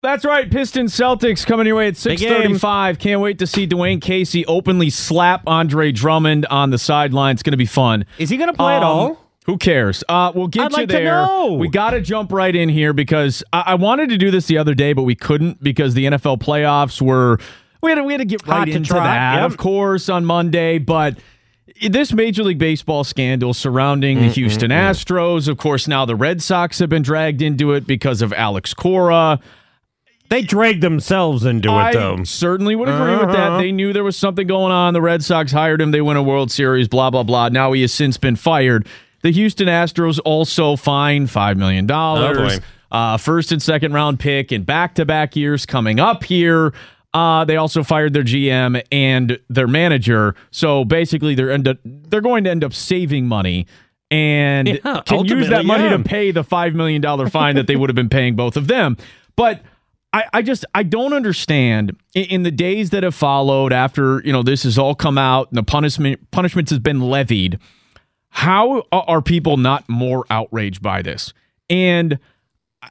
That's right, Pistons Celtics coming your way at 635. Can't wait to see Dwane Casey openly slap Andre Drummond on the sideline. It's going to be fun. Is he going to play at Um, all? Who cares? Uh, we'll get I'd you like there. We got to jump right in here because I-, I wanted to do this the other day, but we couldn't because the NFL playoffs were. We had to, we had to get right to into trot, that, yep. of course, on Monday. But this Major League Baseball scandal surrounding the Houston Astros, of course, now the Red Sox have been dragged into it because of Alex Cora. They dragged themselves into I it, though. certainly would agree with that. Uh-huh. They knew there was something going on. The Red Sox hired him. They win a World Series, blah, blah, blah. Now he has since been fired. The Houston Astros also fined $5 million. Oh, uh, first and second round pick in back to back years coming up here. Uh, they also fired their GM and their manager. So basically, they're end up, they're going to end up saving money and Yeah, can use that money yeah. to pay the five million dollar fine that they would have been paying both of them. But I, I just I don't understand in, in the days that have followed after you know this has all come out and the punishment punishments has been levied. How are people not more outraged by this? And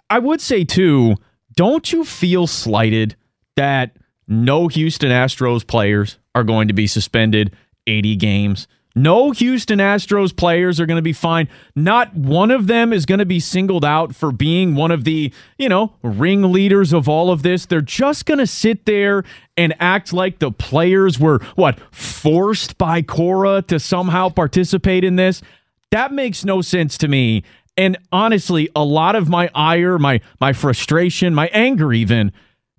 I would say too, don't you feel slighted that no Houston Astros players are going to be suspended 80 games? No Houston Astros players are going to be fined. Not one of them is going to be singled out for being one of the, you know, ringleaders of all of this. They're just going to sit there and act like the players were, what, forced by Cora to somehow participate in this. That makes no sense to me. And honestly, a lot of my ire, my my frustration, my anger even,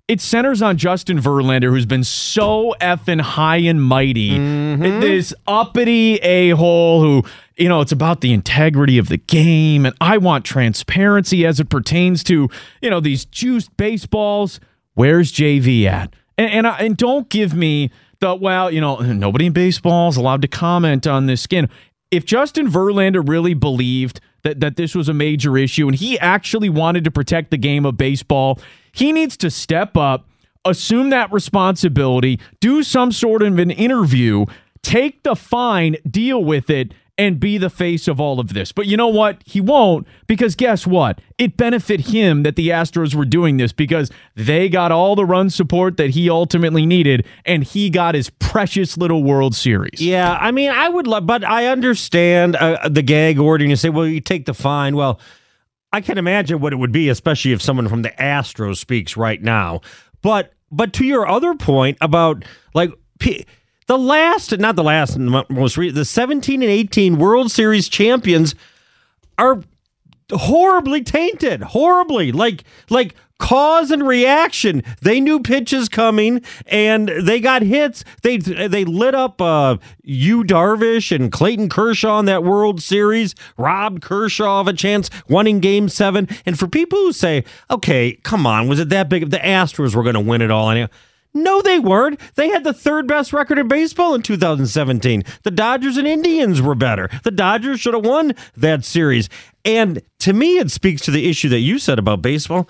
it centers on Justin Verlander, who's been so effing high and mighty. Mm-hmm. This uppity a-hole who, you know, it's about the integrity of the game, and I want transparency as it pertains to, you know, these juiced baseballs. Where's JV at? And and, I, and don't give me the well, you know, nobody in baseball is allowed to comment on this skin. If Justin Verlander really believed that that this was a major issue and he actually wanted to protect the game of baseball, he needs to step up, assume that responsibility, do some sort of an interview, take the fine, deal with it, and be the face of all of this. But you know what? He won't because guess what? It benefit him that the Astros were doing this because they got all the run support that he ultimately needed and he got his precious little World Series. Yeah, I mean, I would love, but I understand uh, the gag order. And you say, well, you take the fine. Well, I can imagine what it would be, especially if someone from the Astros speaks right now. But but to your other point about like the last, not the last, mo- most re- the 17 and 18 World Series champions are horribly tainted horribly like like cause and reaction they knew pitches coming and they got hits they they lit up uh Yu Darvish and clayton kershaw in that world series robbed kershaw of a chance winning game seven and for people who say okay come on was it that big of the astros were going to win it all anyhow no, they weren't. They had the third best record in baseball in 2017. The Dodgers and Indians were better. The Dodgers should have won that series. And to me, it speaks to the issue that you said about baseball.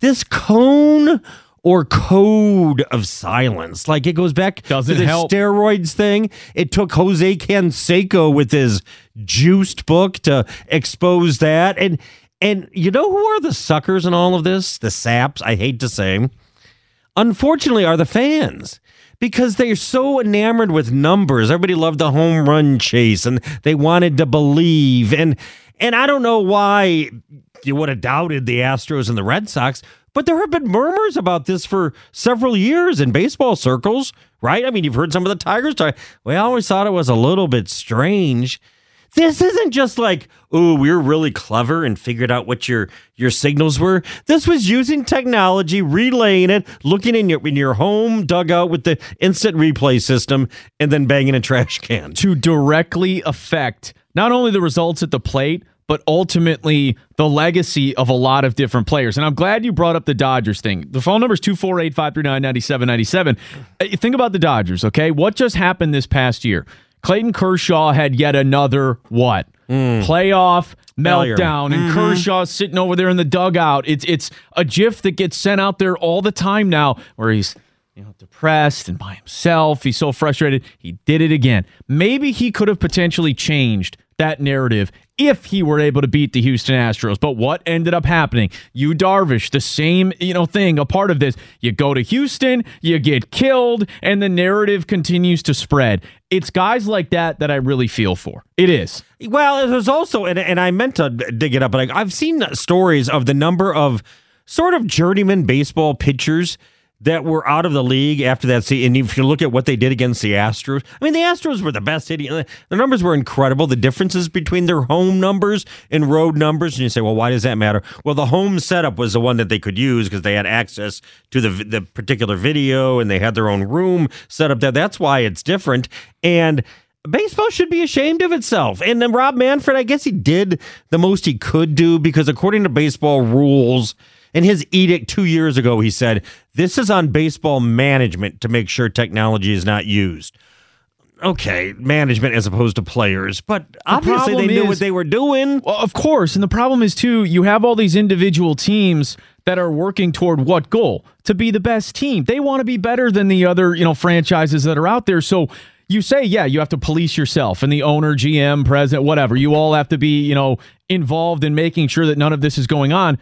This cone or code of silence. Like it goes back Doesn't to the help. steroids thing. It took Jose Canseco with his juiced book to expose that. And and you know who are the suckers in all of this? The saps, I hate to say unfortunately are the fans because they're so enamored with numbers everybody loved the home run chase and they wanted to believe and and i don't know why you would have doubted the astros and the red sox but there have been murmurs about this for several years in baseball circles right i mean you've heard some of the tigers talk we always thought it was a little bit strange this isn't just like, oh, we were really clever and figured out what your your signals were. This was using technology, relaying it, looking in your in your home dugout with the instant replay system, and then banging a trash can. to directly affect not only the results at the plate, but ultimately the legacy of a lot of different players. And I'm glad you brought up the Dodgers thing. The phone number is 248 539 9797. Uh, Think about the Dodgers, okay? What just happened this past year? Clayton Kershaw had yet another what? Playoff Failure. meltdown, and Kershaw sitting over there in the dugout. It's it's a GIF that gets sent out there all the time now, where he's you know depressed and by himself. He's so frustrated. He did it again. Maybe he could have potentially changed that narrative if he were able to beat the Houston Astros. But what ended up happening? Yu Darvish, the same, you know, thing, a part of this. You go to Houston, you get killed, and the narrative continues to spread. It's guys like that that I really feel for. It is. Well, there's also, and, and I meant to dig it up, but I, I've seen stories of the number of sort of journeyman baseball pitchers that were out of the league after that season. And if you look at what they did against the Astros, I mean, the Astros were the best hitting. The numbers were incredible. The differences between their home numbers and road numbers, and you say, well, why does that matter? Well, the home setup was the one that they could use because they had access to the the particular video and they had their own room set up there. That's why it's different. And baseball should be ashamed of itself. And then Rob Manfred, I guess he did the most he could do because according to baseball rules, in his edict two years ago, he said, This is on baseball management to make sure technology is not used. Okay, management as opposed to players, but obviously they knew is- what they were doing. Well, of course. And the problem is, too, you have all these individual teams that are working toward what goal? To be the best team. They want to be better than the other, you know, franchises that are out there. So you say, yeah, you have to police yourself and the owner, GM, president, whatever. You all have to be, you know, involved in making sure that none of this is going on.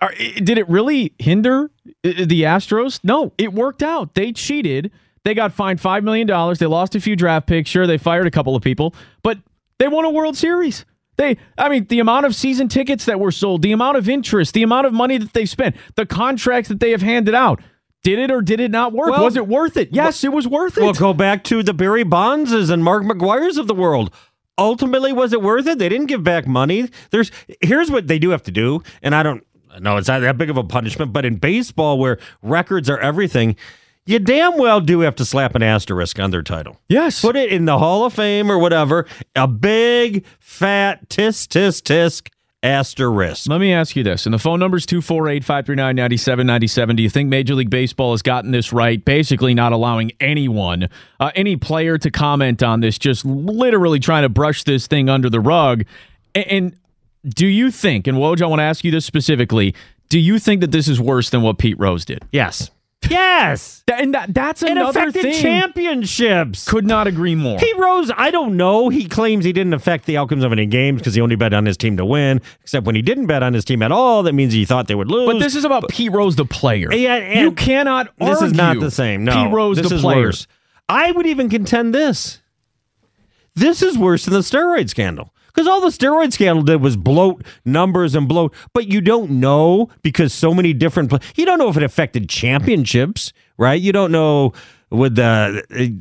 Are, did it really hinder the Astros? No, it worked out. They cheated. They got fined $5 million. They lost a few draft picks. Sure, they fired a couple of people, but they won a World Series. They, I mean, the amount of season tickets that were sold, the amount of interest, the amount of money that they spent, the contracts that they have handed out. Did it or did it not work? Well- was it worth it? Yes, it was worth it. Well, go back to the Barry Bondses and Mark McGwire's of the world. Ultimately, was it worth it? They didn't give back money. There's here's what they do have to do, and I don't know it's not that big of a punishment, but in baseball where records are everything, you damn well do have to slap an asterisk on their title. yes. Put it in the Hall of Fame or whatever. A big fat tisk tisk tisk asterisk. Let me ask you this. And the phone number is 248 539 9797. Do you think Major League Baseball has gotten this right? Basically, not allowing anyone, uh, any player to comment on this, just literally trying to brush this thing under the rug. And, and do you think, and Woj, I want to ask you this specifically, do you think that this is worse than what Pete Rose did? Yes. Yes. That- and that, that's another It another affected thing. championships. Could not agree more. Pete Rose, I don't know. He claims he didn't affect the outcomes of any games because he only bet on his team to win. Except when he didn't bet on his team at all, that means he thought they would lose. But this is about Pete Rose, the player. Yeah, and you cannot this is not the same. No, Pete Rose, this the is player. worse. I would even contend this. This is worse than the steroid scandal. Because all the steroid scandal did was bloat numbers and bloat, but you don't know because so many different. You don't know if it affected championships, right? You don't know with the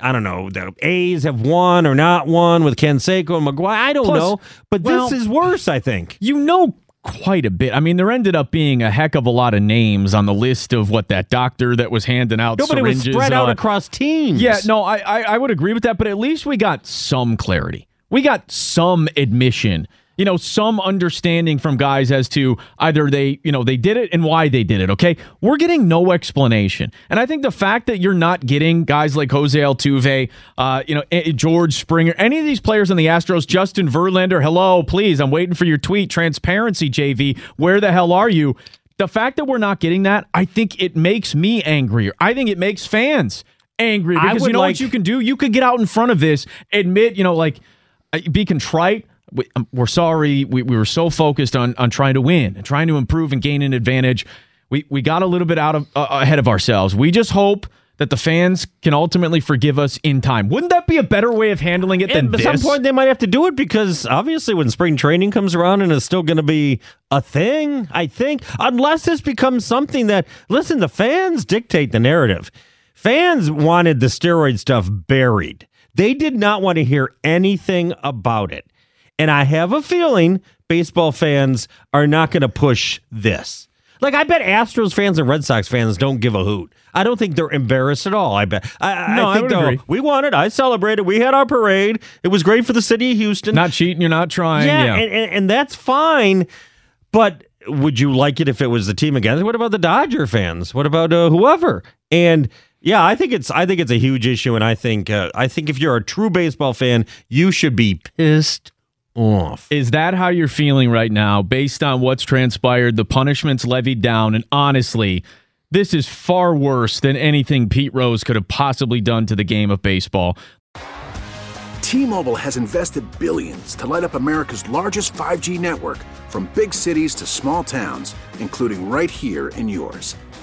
I don't know the A's have won or not won with Ken Canseco and McGwire. I don't Plus, know, but well- this is worse. I think. You know quite a bit. I mean, there ended up being a heck of a lot of names on the list of what that doctor that was handing out No, it was syringes. spread out on. across teams. Yeah, no, I, I I would agree with that, but at least we got some clarity. We got some admission. You know, some understanding from guys as to either they, you know, they did it and why they did it. Okay. We're getting no explanation. And I think the fact that you're not getting guys like Jose Altuve, uh, you know, eh, George Springer, any of these players on the Astros, Justin Verlander, hello, please, I'm waiting for your tweet. Transparency, JV. Where the hell are you? The fact that we're not getting that, I think it makes me angrier. I think it makes fans angry because you know like- what you can do? You could get out in front of this, admit, you know, like uh, be contrite. We, um, we're sorry. We, we were so focused on on trying to win and trying to improve and gain an advantage. We we got a little bit out of uh, ahead of ourselves. We just hope that the fans can ultimately forgive us in time. Wouldn't that be a better way of handling it than at this? some point, they might have to do it because obviously, when spring training comes around and it's still going to be a thing, I think, unless this becomes something that, listen, the fans dictate the narrative. Fans wanted the steroid stuff buried, they did not want to hear anything about it. And I have a feeling baseball fans are not going to push this. Like I bet Astros fans and Red Sox fans don't give a hoot. I don't think they're embarrassed at all. I bet. I, No, I I think would they'll- agree. we won it. I celebrated. We had our parade. It was great for the city of Houston. Not cheating, you're not trying. yeah, Yeah. And, and, and that's fine. But would you like it if it was the team again? What about the Dodger fans? What about uh, whoever? And yeah, I think it's I think it's a huge issue, and I think uh, I think if you're a true baseball fan, you should be pissed off. Is that how you're feeling right now based on what's transpired, the punishments levied down? And honestly, this is far worse than anything Pete Rose could have possibly done to the game of baseball. T-Mobile has invested billions to light up America's largest 5G network from big cities to small towns, including right here in yours.